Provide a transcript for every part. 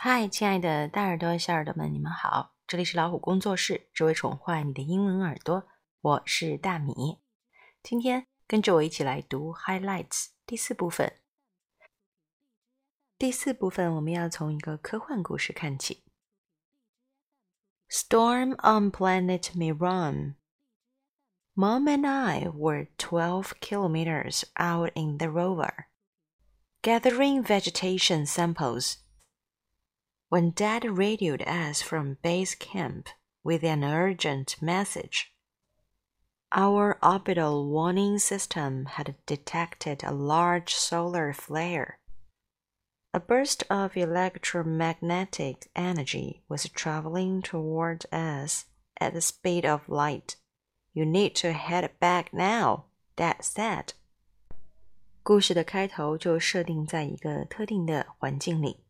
嗨，亲爱的大耳朵、小耳朵们，你们好！这里是老虎工作室，只为宠坏你的英文耳朵。我是大米，今天跟着我一起来读 highlights 第四部分。第四部分我们要从一个科幻故事看起。Storm on planet Miran. Mom and I were 12 kilometers out in the rover, gathering vegetation samples when Dad radioed us from base camp with an urgent message. Our orbital warning system had detected a large solar flare. A burst of electromagnetic energy was traveling toward us at the speed of light. You need to head back now, Dad said. 故事的开头就设定在一个特定的环境里。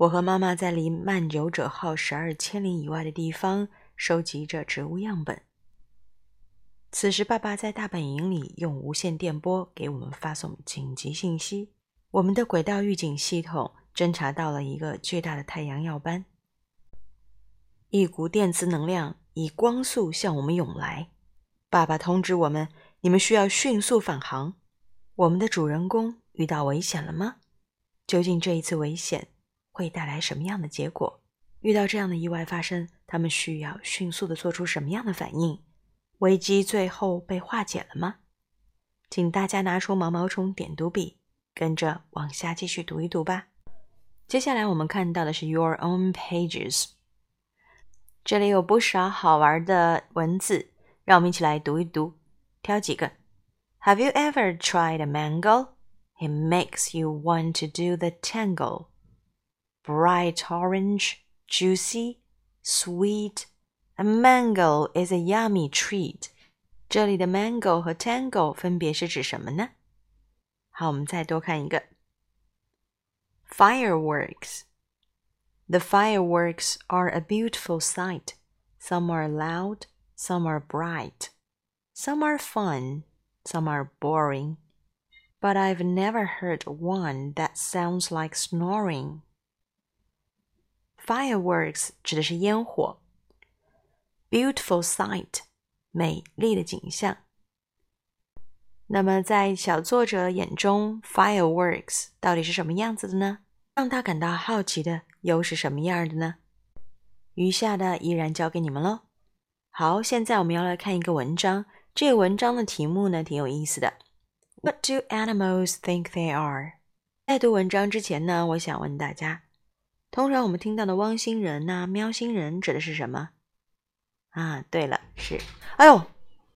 我和妈妈在离漫游者号十二千里以外的地方收集着植物样本。此时，爸爸在大本营里用无线电波给我们发送紧急信息。我们的轨道预警系统侦察到了一个巨大的太阳耀斑，一股电磁能量以光速向我们涌来。爸爸通知我们：“你们需要迅速返航。”我们的主人公遇到危险了吗？究竟这一次危险？会带来什么样的结果？遇到这样的意外发生，他们需要迅速的做出什么样的反应？危机最后被化解了吗？请大家拿出毛毛虫点读笔，跟着往下继续读一读吧。接下来我们看到的是 Your Own Pages，这里有不少好玩的文字，让我们一起来读一读，挑几个。Have you ever tried a mango? It makes you want to do the tango. bright orange, juicy, sweet. A mango is a yummy treat. 这里的 mango 和 tango 分别是指什么呢？好，我们再多看一个 fireworks. The fireworks are a beautiful sight. Some are loud, some are bright. Some are fun, some are boring. But I've never heard one that sounds like snoring. Fireworks 指的是烟火，beautiful sight 美丽的景象。那么在小作者眼中，fireworks 到底是什么样子的呢？让他感到好奇的又是什么样的呢？余下的依然交给你们喽。好，现在我们要来看一个文章。这个文章的题目呢挺有意思的。What do animals think they are？在读文章之前呢，我想问大家。通常我们听到的汪星人呐、喵星人指的是什么？啊，对了，是，哎呦，